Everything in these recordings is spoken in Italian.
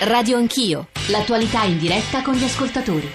Radio Anch'io, l'attualità in diretta con gli ascoltatori.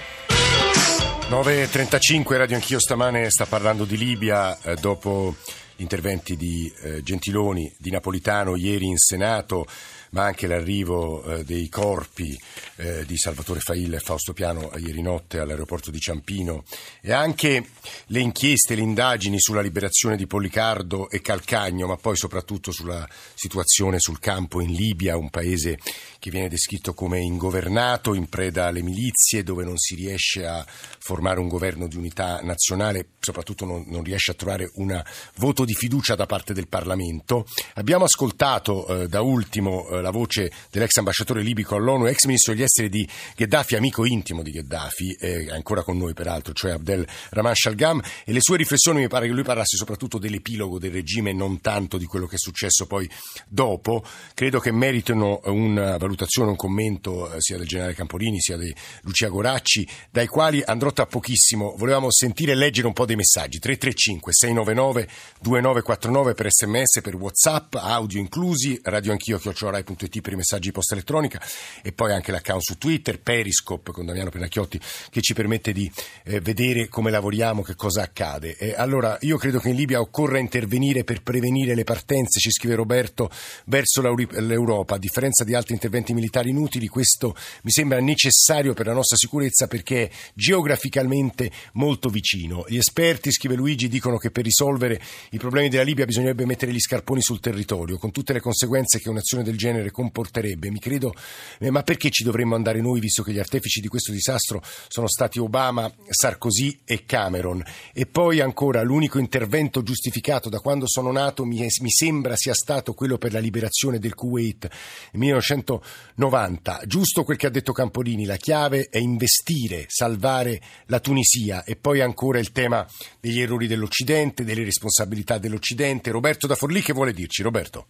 9.35, Radio Anch'io stamane sta parlando di Libia eh, dopo gli interventi di eh, Gentiloni, di Napolitano ieri in Senato ma anche l'arrivo eh, dei corpi eh, di Salvatore Failla e Fausto Piano ieri notte all'aeroporto di Ciampino e anche le inchieste, le indagini sulla liberazione di Policardo e Calcagno, ma poi soprattutto sulla situazione sul campo in Libia, un paese che viene descritto come ingovernato, in preda alle milizie, dove non si riesce a formare un governo di unità nazionale, soprattutto non, non riesce a trovare un voto di fiducia da parte del Parlamento. Abbiamo ascoltato eh, da ultimo eh, la voce dell'ex ambasciatore libico all'ONU, ex ministro degli esteri di Gheddafi, amico intimo di Gheddafi, eh, ancora con noi peraltro, cioè Abdel Rahman Shalgam, e le sue riflessioni mi pare che lui parlasse soprattutto dell'epilogo del regime, non tanto di quello che è successo poi dopo. Credo che meritino una valutazione, un commento eh, sia del generale Camporini sia di Lucia Goracci, dai quali andrò tra pochissimo. Volevamo sentire e leggere un po' dei messaggi. 335 699 2949 per sms, per whatsapp, audio inclusi, radio anch'io, chiocciorai.it radio.it per i messaggi posta elettronica e poi anche l'account su Twitter, Periscope con Damiano Pennacchiotti che ci permette di eh, vedere come lavoriamo, che cosa accade. E allora io credo che in Libia occorra intervenire per prevenire le partenze, ci scrive Roberto, verso l'Europa. A differenza di altri interventi militari inutili, questo mi sembra necessario per la nostra sicurezza perché è geograficamente molto vicino. Gli esperti, scrive Luigi, dicono che per risolvere i problemi della Libia bisognerebbe mettere gli scarponi sul territorio, con tutte le conseguenze che un'azione del genere genere comporterebbe. Mi credo, eh, ma perché ci dovremmo andare noi, visto che gli artefici di questo disastro sono stati Obama, Sarkozy e Cameron? E poi ancora, l'unico intervento giustificato da quando sono nato mi, mi sembra sia stato quello per la liberazione del Kuwait nel 1990. Giusto quel che ha detto Campolini, la chiave è investire, salvare la Tunisia e poi ancora il tema degli errori dell'Occidente, delle responsabilità dell'Occidente. Roberto da Forlì che vuole dirci? Roberto.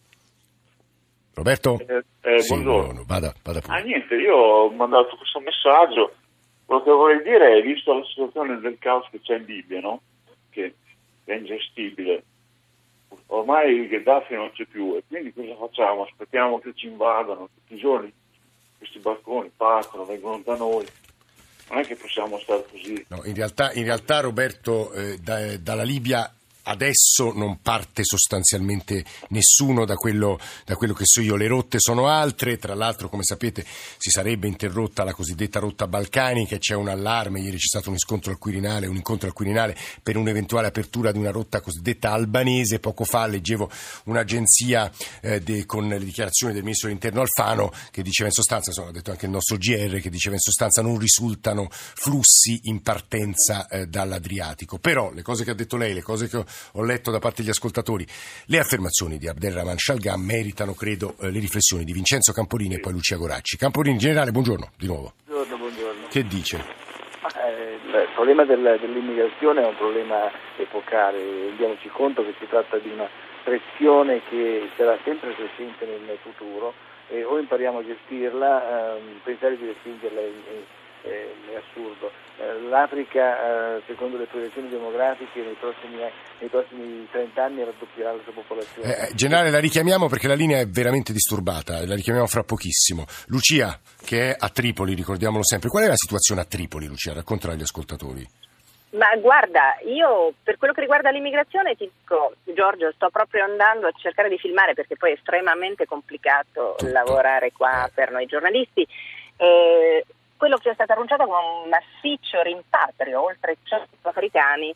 Roberto? Eh, eh, sì, buongiorno. Vada, vada pure. Ah, niente, io ho mandato questo messaggio. Quello che vorrei dire è, visto la situazione del caos che c'è in Libia, no? che è ingestibile, ormai Gheddafi non c'è più e quindi cosa facciamo? Aspettiamo che ci invadano tutti i giorni questi barconi, partono, vengono da noi. Non è che possiamo stare così. No, in, realtà, in realtà Roberto, eh, da, dalla Libia Adesso non parte sostanzialmente nessuno da quello, da quello, che so io, le rotte sono altre, tra l'altro come sapete si sarebbe interrotta la cosiddetta rotta balcanica, c'è un allarme, ieri c'è stato un incontro al Quirinale, un incontro al Quirinale per un'eventuale apertura di una rotta cosiddetta albanese, poco fa leggevo un'agenzia eh, de, con le dichiarazioni del ministro dell'interno Alfano che diceva in sostanza, insomma ha detto anche il nostro GR, che diceva in sostanza non risultano flussi in partenza eh, dall'Adriatico, però le cose che ha detto lei, le cose che ho ho letto da parte degli ascoltatori. Le affermazioni di Abdelrahman Shalgam meritano, credo, eh, le riflessioni di Vincenzo Campolini e poi Lucia Goracci. Campolini, generale, buongiorno di nuovo. Buongiorno, buongiorno. Che dice? Eh, il problema del, dell'immigrazione è un problema epocale, rendiamoci conto che si tratta di una pressione che sarà sempre presente nel futuro e o impariamo a gestirla, ehm, pensare di respingerla è, è, assurdo. Eh, L'Africa, eh, secondo le proiezioni demografiche, nei prossimi, nei prossimi 30 anni raddoppierà la sua popolazione. Eh, eh, generale, la richiamiamo perché la linea è veramente disturbata, la richiamiamo fra pochissimo. Lucia, che è a Tripoli, ricordiamolo sempre. Qual è la situazione a Tripoli, Lucia? Racconta agli ascoltatori. Ma guarda, io per quello che riguarda l'immigrazione ti dico, Giorgio, sto proprio andando a cercare di filmare perché poi è estremamente complicato Tutto. lavorare qua eh. per noi giornalisti. Eh, quello che è stato annunciato come un massiccio rimpatrio, oltre 100 africani,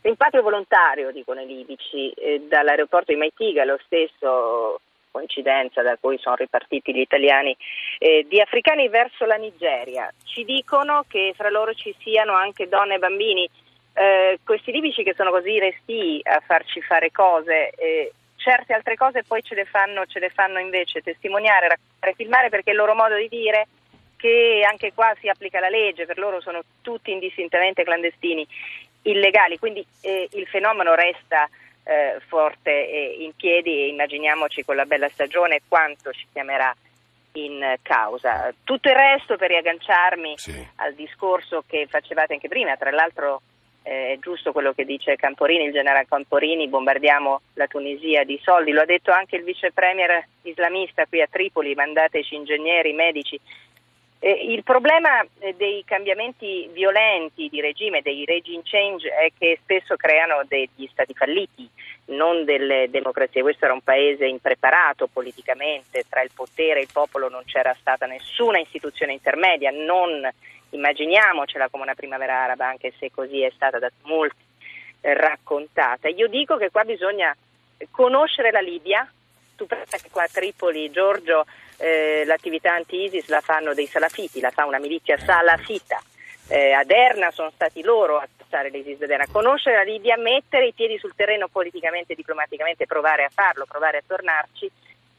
rimpatrio volontario, dicono i libici, eh, dall'aeroporto di Maitiga, lo stesso coincidenza da cui sono ripartiti gli italiani, eh, di africani verso la Nigeria. Ci dicono che fra loro ci siano anche donne e bambini. Eh, questi libici che sono così resti a farci fare cose, eh, certe altre cose poi ce le, fanno, ce le fanno invece testimoniare, raccontare, filmare perché il loro modo di dire che anche qua si applica la legge, per loro sono tutti indistintamente clandestini, illegali, quindi eh, il fenomeno resta eh, forte eh, in piedi e immaginiamoci con la bella stagione quanto ci chiamerà in causa. Tutto il resto per riagganciarmi sì. al discorso che facevate anche prima, tra l'altro eh, è giusto quello che dice Camporini, il generale Camporini, bombardiamo la Tunisia di soldi, lo ha detto anche il vice premier islamista qui a Tripoli, mandateci ingegneri, medici. Eh, il problema eh, dei cambiamenti violenti di regime, dei regime change, è che spesso creano degli stati falliti, non delle democrazie. Questo era un paese impreparato politicamente, tra il potere e il popolo non c'era stata nessuna istituzione intermedia, non immaginiamocela come una primavera araba, anche se così è stata da molti eh, raccontata. Io dico che qua bisogna conoscere la Libia, tu pensa che qua a Tripoli, Giorgio, eh, l'attività anti-ISIS la fanno dei salafiti, la fa una milizia salafita. Eh, a Derna sono stati loro a passare l'ISIS da Derna. Conoscere la Libia, mettere i piedi sul terreno politicamente e diplomaticamente, provare a farlo, provare a tornarci,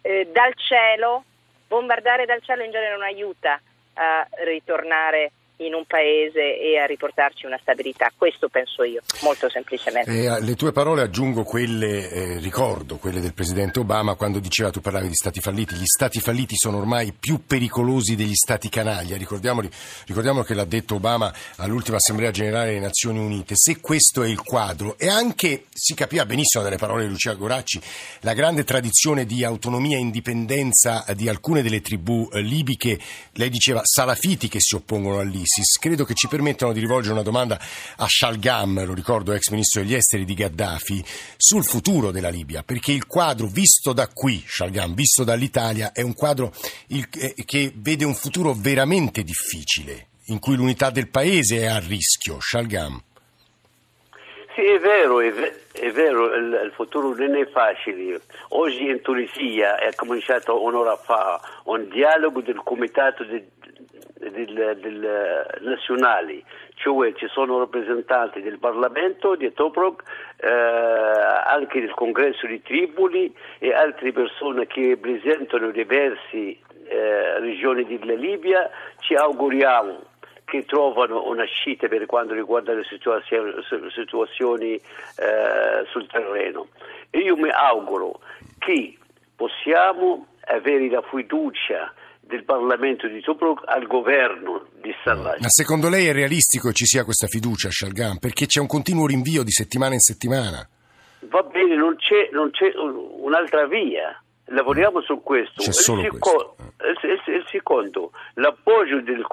eh, dal cielo, bombardare dal cielo in genere non aiuta a ritornare in un paese e a riportarci una stabilità. Questo penso io, molto semplicemente. E alle eh, tue parole aggiungo quelle, eh, ricordo, quelle del Presidente Obama quando diceva, tu parlavi di stati falliti, gli stati falliti sono ormai più pericolosi degli stati canaglia. Ricordiamolo che l'ha detto Obama all'ultima Assemblea Generale delle Nazioni Unite. Se questo è il quadro, e anche si capiva benissimo dalle parole di Lucia Goracci, la grande tradizione di autonomia e indipendenza di alcune delle tribù eh, libiche, lei diceva salafiti che si oppongono all'Islam l'ISIS credo che ci permettano di rivolgere una domanda a Shalgam, lo ricordo ex ministro degli esteri di Gheddafi, sul futuro della Libia, perché il quadro visto da qui, Shalgam, visto dall'Italia, è un quadro eh, che vede un futuro veramente difficile, in cui l'unità del paese è a rischio. Shalgam. Sì, è vero, è, è vero, il, il, futuro non è facile. Oggi in Tunisia è cominciato un'ora fa un dialogo del comitato di, del, del, nazionali, cioè ci sono rappresentanti del Parlamento di Tobruk, eh, anche del Congresso di Tripoli e altre persone che rappresentano diverse eh, regioni della Libia, ci auguriamo che trovano una uscita per quanto riguarda le situazioni, eh, sul terreno. E io mi auguro che possiamo avere la fiducia del Parlamento di Tobruk al governo di Sarraj. Ma secondo lei è realistico che ci sia questa fiducia, Shalgan? Perché c'è un continuo rinvio di settimana in settimana. Va bene, non c'è, non c'è un'altra via. Lavoriamo su questo. C'è solo il, questo. Il, il, secondo, l'appoggio del,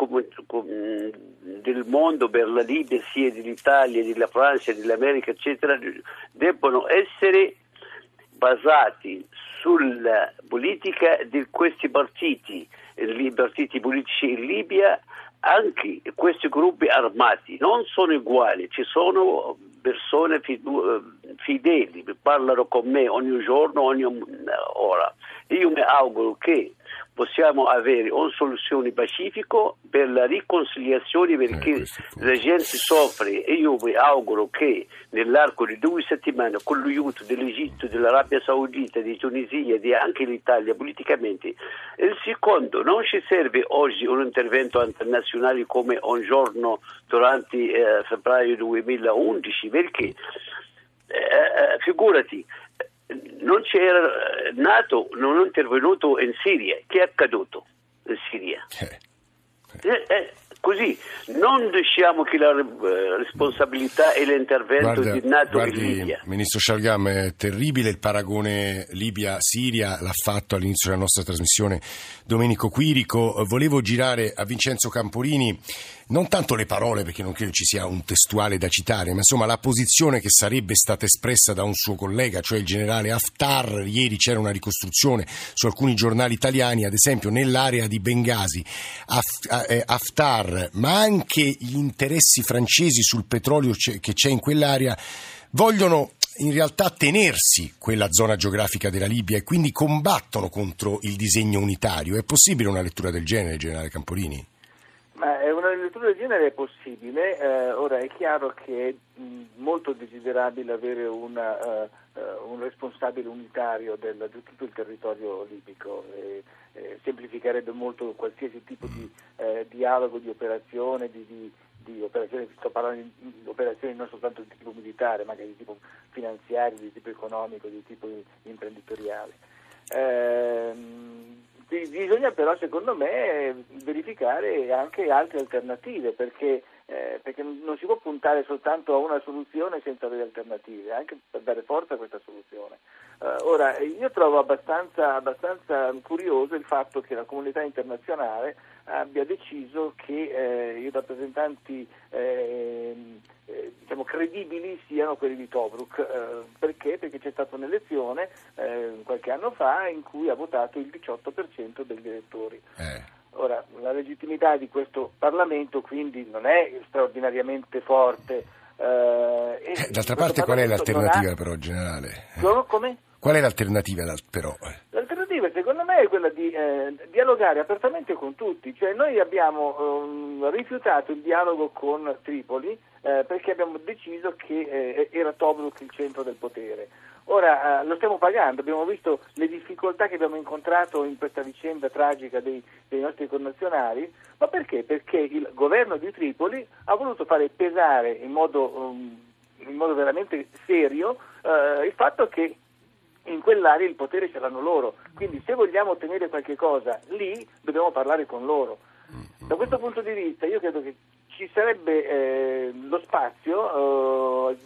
del, mondo per la Libia, sia dell'Italia, della Francia, dell'America, eccetera, debbono essere basati sulla politica di questi partiti, i partiti politici in Libia, anche questi gruppi armati non sono uguali, ci sono persone fideli, parlano con me ogni giorno, ogni ora. Io mi auguro che possiamo avere una soluzione pacifica per la riconciliazione perché eh, la gente soffre e io vi auguro che nell'arco di due settimane con l'aiuto dell'Egitto, dell'Arabia Saudita, di Tunisia e anche l'Italia politicamente, il secondo non ci serve oggi un intervento internazionale come un giorno durante eh, febbraio 2011 perché eh, eh figurati non c'era nato, non è intervenuto in Siria. Che è accaduto in Siria? Eh. Eh, eh, così non diciamo che la eh, responsabilità e l'intervento guarda, di NATO guardi, in Libia. Ministro Scialgam, è terribile il paragone Libia-Siria, l'ha fatto all'inizio della nostra trasmissione Domenico Quirico. Volevo girare a Vincenzo Camporini non tanto le parole, perché non credo ci sia un testuale da citare, ma insomma la posizione che sarebbe stata espressa da un suo collega, cioè il generale Haftar. Ieri c'era una ricostruzione su alcuni giornali italiani, ad esempio nell'area di Bengasi, eh, Haftar, ma anche gli interessi francesi sul petrolio che c'è in quell'area, vogliono in realtà tenersi quella zona geografica della Libia e quindi combattono contro il disegno unitario. È possibile una lettura del genere, generale Camporini? Ma una lettura del genere è possibile, eh, ora è chiaro che è molto desiderabile avere una, uh, un responsabile unitario del, di tutto il territorio libico, e, e semplificherebbe molto qualsiasi tipo di eh, dialogo, di operazione, di, di, di operazioni, sto parlando di operazioni non soltanto di tipo militare, ma anche di tipo finanziario, di tipo economico, di tipo imprenditoriale. Eh, Bisogna però, secondo me, verificare anche altre alternative, perché eh, perché non si può puntare soltanto a una soluzione senza avere alternative, anche per dare forza a questa soluzione. Uh, ora, io trovo abbastanza, abbastanza, curioso il fatto che la comunità internazionale abbia deciso che eh, i rappresentanti eh, eh, diciamo, credibili siano quelli di Tobruk. Eh, perché? Stata un'elezione eh, qualche anno fa in cui ha votato il 18% degli elettori. Ora, la legittimità di questo Parlamento quindi non è straordinariamente forte. Eh, d'altra parte qual è l'alternativa ha... però generale? Come? Qual è l'alternativa però? L'alternativa secondo me è quella di eh, dialogare apertamente con tutti, cioè noi abbiamo um, rifiutato il dialogo con Tripoli eh, perché abbiamo deciso che eh, era Tobruk il centro del potere. Ora eh, lo stiamo pagando, abbiamo visto le difficoltà che abbiamo incontrato in questa vicenda tragica dei, dei nostri connazionali, ma perché? Perché il governo di Tripoli ha voluto fare pesare in modo, um, in modo veramente serio uh, il fatto che in quell'area il potere ce l'hanno loro, quindi se vogliamo ottenere qualche cosa lì dobbiamo parlare con loro. Da questo punto di vista io credo che ci sarebbe eh, lo spazio eh,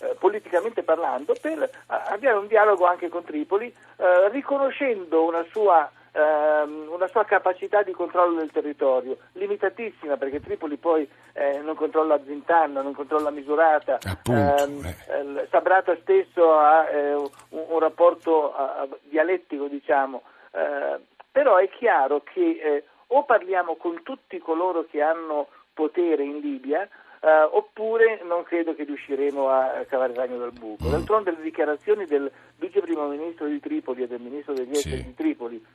eh politicamente parlando per avviare un dialogo anche con Tripoli eh, riconoscendo una sua ehm, una sua capacità di controllo del territorio, limitatissima perché Tripoli poi eh, non controlla Zintanno, non controlla Misurata, ehm, eh. Sabrata stesso ha eh, un, un, rapporto dialettico diciamo, eh, però è chiaro che eh, o parliamo con tutti coloro che hanno potere in Libia, Uh, oppure non credo che riusciremo a cavare il ragno dal buco. D'altronde le dichiarazioni del vice primo ministro di Tripoli e del ministro degli esteri sì. di Tripoli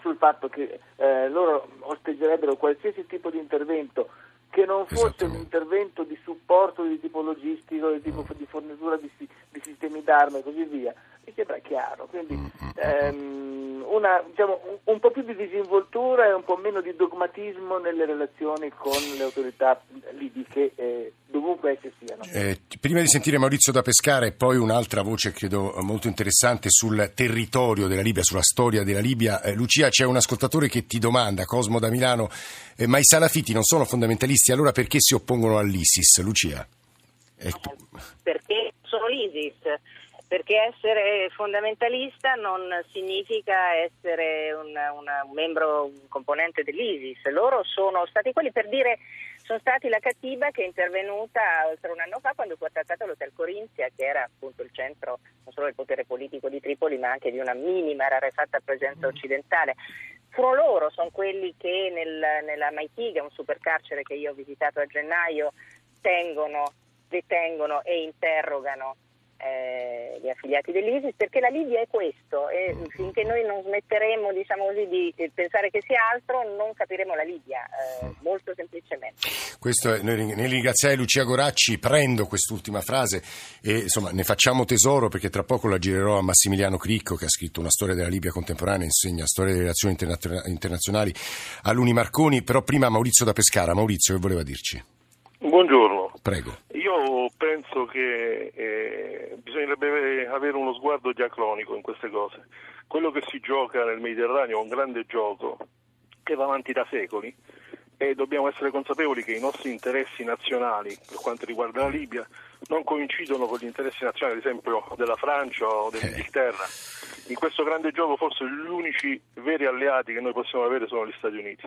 sul fatto che eh, loro osteggerebbero qualsiasi tipo di intervento che non fosse un intervento di supporto di tipo logistico, di, tipo, di fornitura di, di, sistemi d'arma e così via, mi sembra chiaro. Quindi ehm, una, diciamo, un, un, po' più di disinvoltura e un po' meno di dogmatismo nelle relazioni con le autorità libiche. Eh, dovunque esse siano. Eh, prima di sentire Maurizio da Pescara e poi un'altra voce credo molto interessante sul territorio della Libia, sulla storia della Libia, eh, Lucia c'è un ascoltatore che ti domanda, Cosmo da Milano, eh, ma i salafiti non sono fondamentalisti, allora perché si oppongono all'ISIS? Lucia? Perché sono l'ISIS perché essere fondamentalista non significa essere un, membro, un componente dell'ISIS. Loro sono stati quelli per dire sono stati la Catiba che è intervenuta oltre un anno fa quando fu attaccato l'Hotel Corinzia, che era appunto il centro non solo del potere politico di Tripoli, ma anche di una minima rarefatta presenza occidentale. Furono loro, sono quelli che nel, nella Maitiga, un supercarcere che io ho visitato a gennaio, tengono, detengono e interrogano eh, gli affiliati dell'ISIS perché la Libia è questo e finché noi non smetteremo diciamo così, di pensare che sia altro non capiremo la Libia eh, molto semplicemente. Questo è, noi, nel ringraziare Lucia Goracci prendo quest'ultima frase e insomma ne facciamo tesoro perché tra poco la girerò a Massimiliano Cricco che ha scritto una storia della Libia contemporanea insegna storia delle relazioni interna- internazionali all'Uni Marconi però prima Maurizio da Pescara. Maurizio che voleva dirci? Buongiorno. Prego. Io penso che eh, bisognerebbe avere uno sguardo diacronico in queste cose. Quello che si gioca nel Mediterraneo è un grande gioco che va avanti da secoli e dobbiamo essere consapevoli che i nostri interessi nazionali per quanto riguarda la Libia non coincidono con gli interessi nazionali, ad esempio, della Francia o dell'Inghilterra. In questo grande gioco forse gli unici veri alleati che noi possiamo avere sono gli Stati Uniti.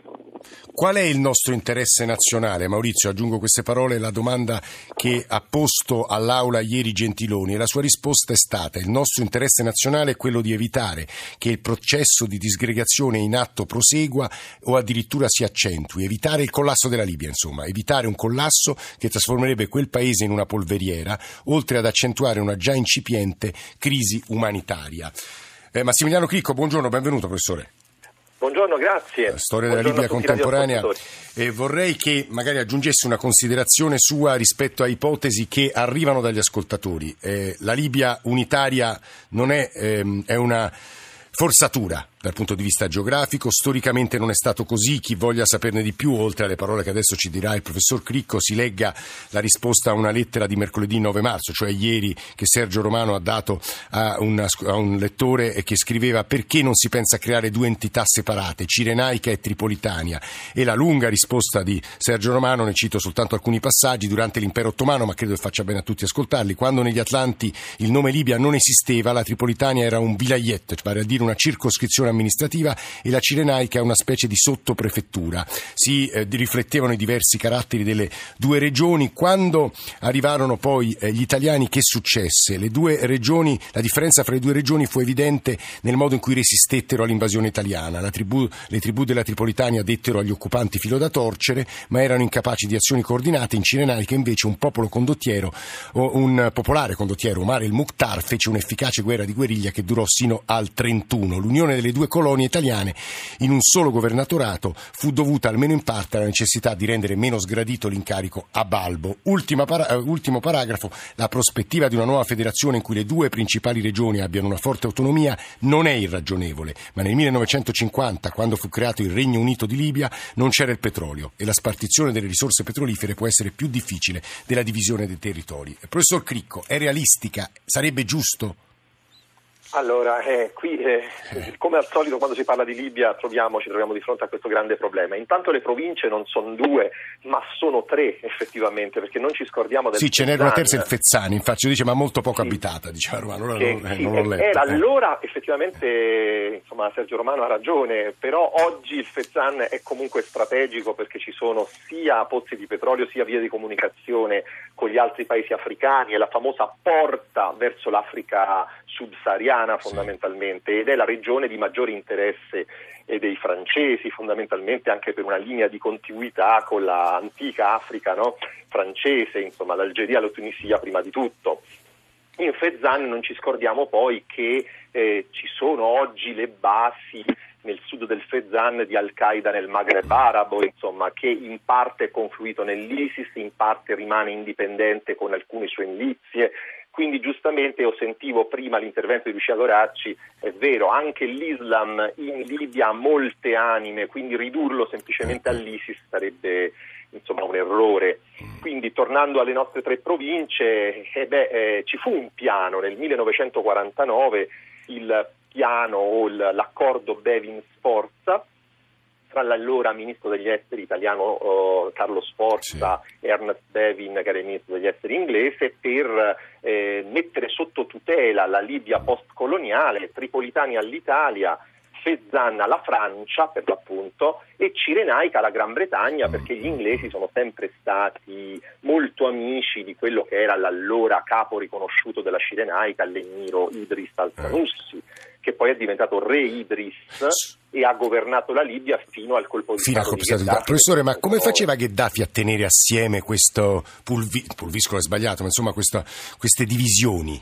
Qual è il nostro interesse nazionale? Maurizio, aggiungo queste parole la domanda che ha posto all'Aula ieri Gentiloni e la sua risposta è stata il nostro interesse nazionale è quello di evitare che il processo di disgregazione in atto prosegua o addirittura si accentui, evitare il collasso della Libia, insomma, evitare un collasso che trasformerebbe quel paese in una polveriera frontiera, oltre ad accentuare una già incipiente crisi umanitaria. Eh, Massimiliano Chicco, buongiorno, benvenuto professore. Buongiorno, grazie. La storia della Libia contemporanea e vorrei che magari aggiungesse una considerazione sua rispetto a ipotesi che arrivano dagli ascoltatori. Eh, la Libia unitaria non è, ehm, è una forzatura, dal punto di vista geografico, storicamente non è stato così, chi voglia saperne di più, oltre alle parole che adesso ci dirà il professor Cricco, si legga la risposta a una lettera di mercoledì 9 marzo, cioè ieri che Sergio Romano ha dato a, una, a un lettore che scriveva perché non si pensa a creare due entità separate, Cirenaica e Tripolitania, e la lunga risposta di Sergio Romano, ne cito soltanto alcuni passaggi, durante l'impero ottomano, ma credo che faccia bene a tutti ascoltarli, quando negli Atlanti il nome Libia non esisteva, la Tripolitania era un vilayet, vale a dire una circoscrizione amministrativa e la Cirenaica è una specie di sottoprefettura. Si eh, riflettevano i diversi caratteri delle due regioni. Quando arrivarono poi eh, gli italiani, che successe? Due regioni, la differenza fra le due regioni fu evidente nel modo in cui resistettero all'invasione italiana. Tribù, le tribù della Tripolitania dettero agli occupanti filo da torcere, ma erano incapaci di azioni coordinate. In Cirenaica invece un popolo condottiero, un popolare condottiero, Omar el Mukhtar, fece un'efficace guerra di guerriglia che durò sino al 31. L'unione delle due colonie italiane in un solo governatorato fu dovuta almeno in parte alla necessità di rendere meno sgradito l'incarico a Balbo. Para- eh, ultimo paragrafo, la prospettiva di una nuova federazione in cui le due principali regioni abbiano una forte autonomia non è irragionevole, ma nel 1950, quando fu creato il Regno Unito di Libia, non c'era il petrolio e la spartizione delle risorse petrolifere può essere più difficile della divisione dei territori. Professor Cricco, è realistica? Sarebbe giusto? Allora, eh, qui eh, come al solito quando si parla di Libia troviamo, ci troviamo di fronte a questo grande problema. Intanto le province non sono due, ma sono tre effettivamente, perché non ci scordiamo del Sì, ce n'era una terza il Fezzani, infatti dice ma molto poco sì. abitata, diceva Romano, allora che, non, eh, sì, non l'ho letto. Era, eh. Allora effettivamente insomma, Sergio Romano ha ragione, però oggi il Fezzan è comunque strategico perché ci sono sia pozzi di petrolio sia vie di comunicazione con gli altri paesi africani e la famosa porta verso l'Africa subsahariana fondamentalmente sì. ed è la regione di maggiore interesse dei francesi fondamentalmente anche per una linea di contiguità con l'antica Africa no? francese, insomma l'Algeria la Tunisia prima di tutto. In Fezzan non ci scordiamo poi che eh, ci sono oggi le basi nel sud del Fezzan di Al-Qaeda nel Maghreb arabo, insomma, che in parte è confluito nell'ISIS, in parte rimane indipendente con alcune sue milizie, quindi giustamente io sentivo prima l'intervento di Lucia Goracci, è vero, anche l'Islam in Libia ha molte anime, quindi ridurlo semplicemente all'ISIS sarebbe insomma, un errore. Quindi tornando alle nostre tre province, eh beh, eh, ci fu un piano nel 1949, il piano o l'accordo Bevin-Sforza, tra l'allora ministro degli esteri italiano uh, Carlo Sforza sì. e Ernest Bevin, che era il ministro degli esteri inglese, per eh, mettere sotto tutela la Libia postcoloniale, Tripolitani all'Italia, Fezzan alla Francia per l'appunto e Cirenaica alla Gran Bretagna mm. perché gli inglesi sono sempre stati molto amici di quello che era l'allora capo riconosciuto della Cirenaica, l'emiro Idris al-Sanussi che poi è diventato re Idris e ha governato la Libia fino al colpo di fino Stato di Gheddafi. Professore, ma come faceva Gheddafi a tenere assieme questo pulvi, pulviscolo è sbagliato, ma insomma questa, queste divisioni?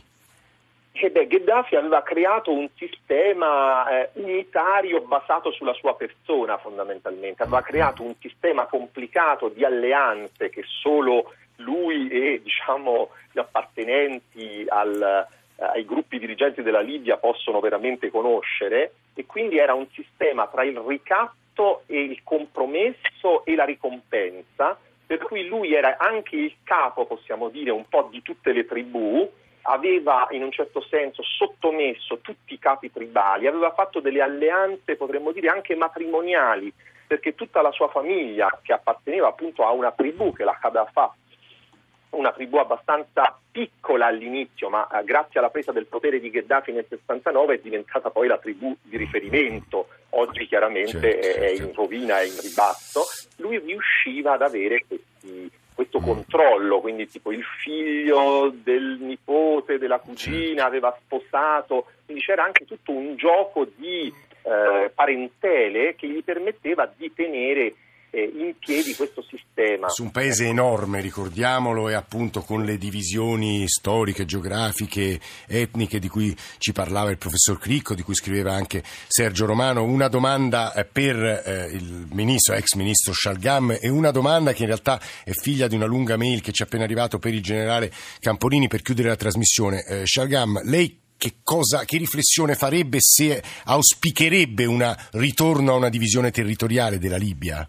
Eh beh, Gheddafi aveva creato un sistema eh, unitario basato sulla sua persona fondamentalmente, aveva creato un sistema complicato di alleanze che solo lui e diciamo, gli appartenenti al, ai gruppi dirigenti della Libia possono veramente conoscere e quindi era un sistema tra il ricatto e il compromesso e la ricompensa, per cui lui era anche il capo, possiamo dire, un po' di tutte le tribù, aveva in un certo senso sottomesso tutti i capi tribali, aveva fatto delle alleanze, potremmo dire, anche matrimoniali, perché tutta la sua famiglia, che apparteneva appunto a una tribù, che la Khadafa, una tribù abbastanza piccola all'inizio, ma eh, grazie alla presa del potere di Gheddafi nel 69 è diventata poi la tribù di riferimento, oggi chiaramente certo, è, certo. in rovina, è in ribasso, lui riusciva ad avere questi, questo mm. controllo, quindi tipo il figlio del nipote, della cugina certo. aveva sposato, quindi c'era anche tutto un gioco di eh, parentele che gli permetteva di tenere in piedi questo sistema. Su un paese enorme, ricordiamolo, e appunto con le divisioni storiche, geografiche, etniche di cui ci parlava il professor Cricco, di cui scriveva anche Sergio Romano. Una domanda eh, per eh, il ministro, ex ministro Scialgam e una domanda che in realtà è figlia di una lunga mail che ci è appena arrivato per il generale Campolini per chiudere la trasmissione. Eh, Scialgam, lei che, cosa, che riflessione farebbe se auspicherebbe un ritorno a una divisione territoriale della Libia?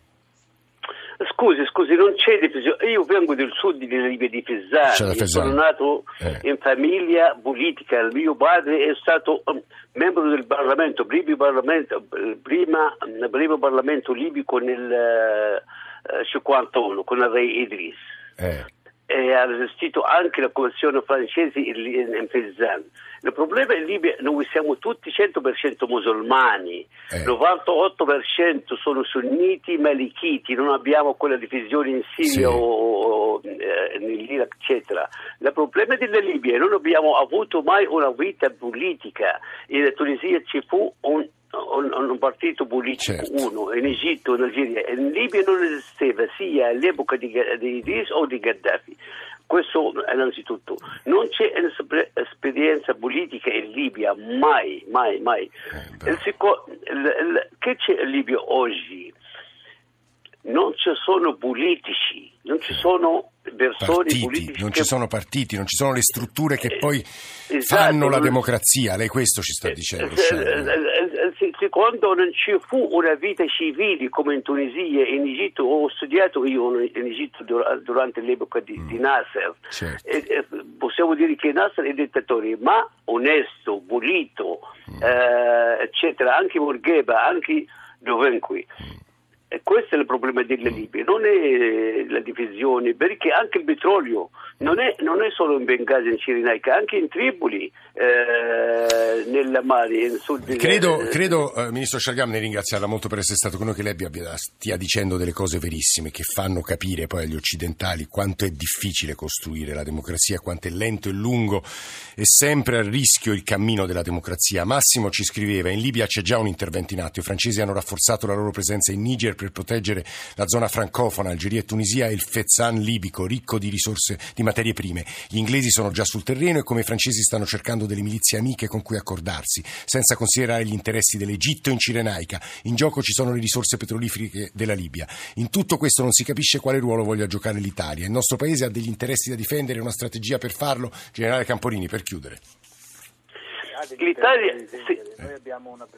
Scusi, scusi, non c'è divisione. Io vengo del sud della Libia di Fezzani, sono nato eh. in famiglia politica. Il mio padre è stato um, membro del Parlamento, primo Parlamento, prima, primo Parlamento libico nel uh, 51 con il re Idris. Eh. E ha resistito anche la commissione francese in, Fezzan. Il problema in Libia noi siamo tutti 100% musulmani, eh. 98% sono sunniti malichiti, non abbiamo quella divisione in Siria sì. o, o eh, nell'Iraq, eccetera. Il problema della Libia è che non abbiamo avuto mai una vita politica. In Tunisia ci fu un un, partito politico, certo. uno, in Egitto, in Algeria, in Libia non esisteva sia all'epoca di, di Idris o di Gheddafi. Questo innanzitutto. Non c'è esperienza politica in Libia, mai, mai, mai. Eh, il secondo, il, il, che c'è in Libia oggi? Non ci sono politici, non ci sono persone partiti, politiche. Non che... ci sono partiti, non ci sono le strutture che poi esatto, fanno la democrazia. Lei questo ci sta dicendo. Secondo, non ci fu una vita civile come in Tunisia e in Egitto. Ho studiato io in Egitto durante l'epoca di, mm. di Nasser. Certo. E, e, possiamo dire che Nasser è dittatore, ma onesto, pulito, mm. eh, eccetera. Anche Morgheba, anche dovunque. Mm. E questo è il problema della Libia, non è la divisione, perché anche il petrolio non è, non è solo in Bengasi, in Cirenaica, anche in Tripoli, eh, nella mare, in sud. Credo, credo eh, Ministro Sciargam, ne ringraziarla molto per essere stato con noi, che lei abbia, stia dicendo delle cose verissime, che fanno capire poi agli occidentali quanto è difficile costruire la democrazia, quanto è lento e lungo e sempre a rischio il cammino della democrazia. Massimo ci scriveva, in Libia c'è già un intervento in atto, i francesi hanno rafforzato la loro presenza in Niger per proteggere la zona francofona, Algeria e Tunisia e il Fezzan libico, ricco di risorse, di materie prime. Gli inglesi sono già sul terreno e come i francesi stanno cercando delle milizie amiche con cui accordarsi, senza considerare gli interessi dell'Egitto in Cirenaica. In gioco ci sono le risorse petrolifere della Libia. In tutto questo non si capisce quale ruolo voglia giocare l'Italia. Il nostro paese ha degli interessi da difendere e una strategia per farlo. Generale Camporini, per chiudere. L'Italia. Sì.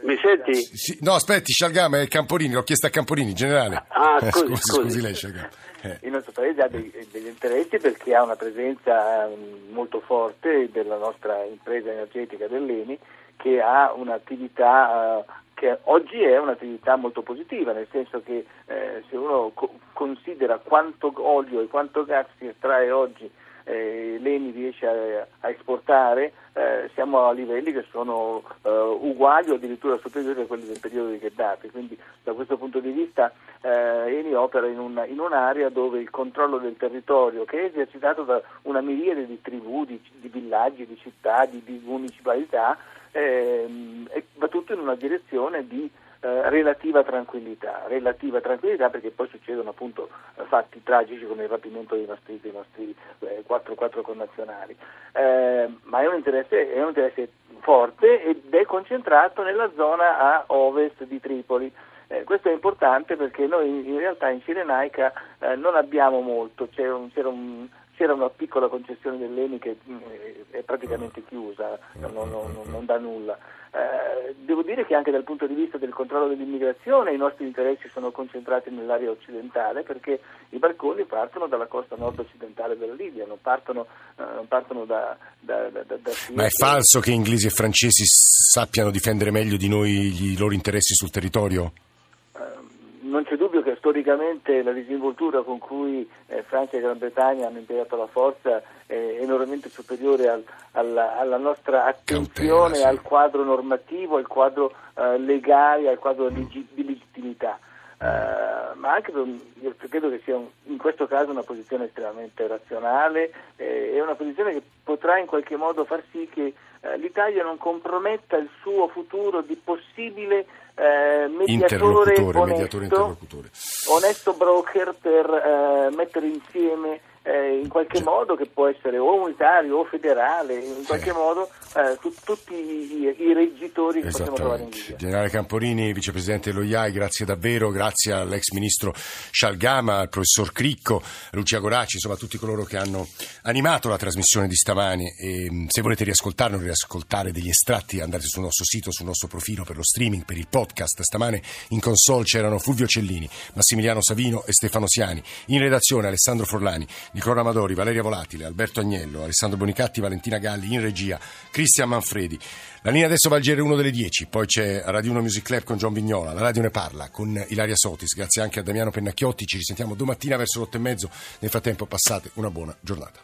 Mi senti? Sì, no, aspetti, Scialgama è Camporini, l'ho chiesto a Camporini, generale. Ah, scusi, scusi, scusi. scusi lei, Scialgama. Eh. Il nostro paese ha dei, degli interessi perché ha una presenza um, molto forte della nostra impresa energetica dell'ENI che ha un'attività uh, che oggi è un'attività molto positiva, nel senso che eh, se uno co- considera quanto olio e quanto gas si estrae oggi eh, l'ENI riesce a, a esportare, eh, siamo a livelli che sono eh, uguali o addirittura superiori a quelli del periodo di Gheddafi. Quindi da questo punto di vista eh, Eni opera in, una, in, un'area dove il controllo del territorio, che è esercitato da una miriade di tribù, di, di villaggi, di città, di, di municipalità, ehm, va tutto in una direzione di eh, relativa tranquillità, relativa tranquillità perché poi succedono appunto eh, fatti tragici come il rapimento dei nostri, dei nostri eh, 4-4 connazionali, eh, ma è un, interesse, è un interesse forte ed è concentrato nella zona a ovest di Tripoli. Eh, questo è importante perché noi in, realtà in Cirenaica eh, non abbiamo molto, un, c'era, un, c'era una piccola concessione dell'ENI che mh, è praticamente chiusa, non, non, non, non dà nulla. Eh, devo dire che anche dal punto di vista del controllo dell'immigrazione i nostri interessi sono concentrati nell'area occidentale perché i barconi partono dalla costa nord-occidentale della Libia, non partono, eh, non partono da, da, da, da, Ma è falso che inglesi e francesi sappiano difendere meglio di noi i loro interessi sul territorio? non c'è dubbio che storicamente la disinvoltura con cui eh, Francia e Gran Bretagna hanno impiegato la forza è enormemente superiore al, alla, alla, nostra attenzione Cautela, sì. al quadro normativo, al quadro eh, legale, al quadro di, di legittimità. Uh, ma anche per, io credo che sia un, in questo caso una posizione estremamente razionale eh, e una posizione che potrà in qualche modo far sì che eh, l'Italia non comprometta il suo futuro di possibile eh, mediatore, onesto, mediatore onesto broker per eh, mettere insieme eh, in qualche modo che può essere o unitario o federale, in qualche modo eh, tu, tutti i, i, reggitori che possiamo trovare in Libia. Generale Camporini, vicepresidente dell'OIAI, grazie davvero, grazie all'ex ministro Scialgama, al professor Cricco, Lucia Goraci, insomma a tutti coloro che hanno animato la trasmissione di stamani e mm, se volete riascoltarlo, riascoltare degli estratti andate sul nostro sito, sul nostro profilo per lo streaming, per il podcast. Stamane in console c'erano Fulvio Cellini, Massimiliano Savino e Stefano Siani. In redazione Alessandro Forlani, Nicola Amadori, Valeria Volatile, Alberto Agnello, Alessandro Bonicatti, Valentina Galli. In regia Cristian Manfredi. La linea adesso va al GR1 delle 10, poi c'è Radio 1 Music Club con John Vignola, la radio ne parla con Ilaria Sotis, grazie anche a Damiano Pennacchiotti, ci risentiamo domattina verso l'otto e mezzo, nel frattempo passate una buona giornata.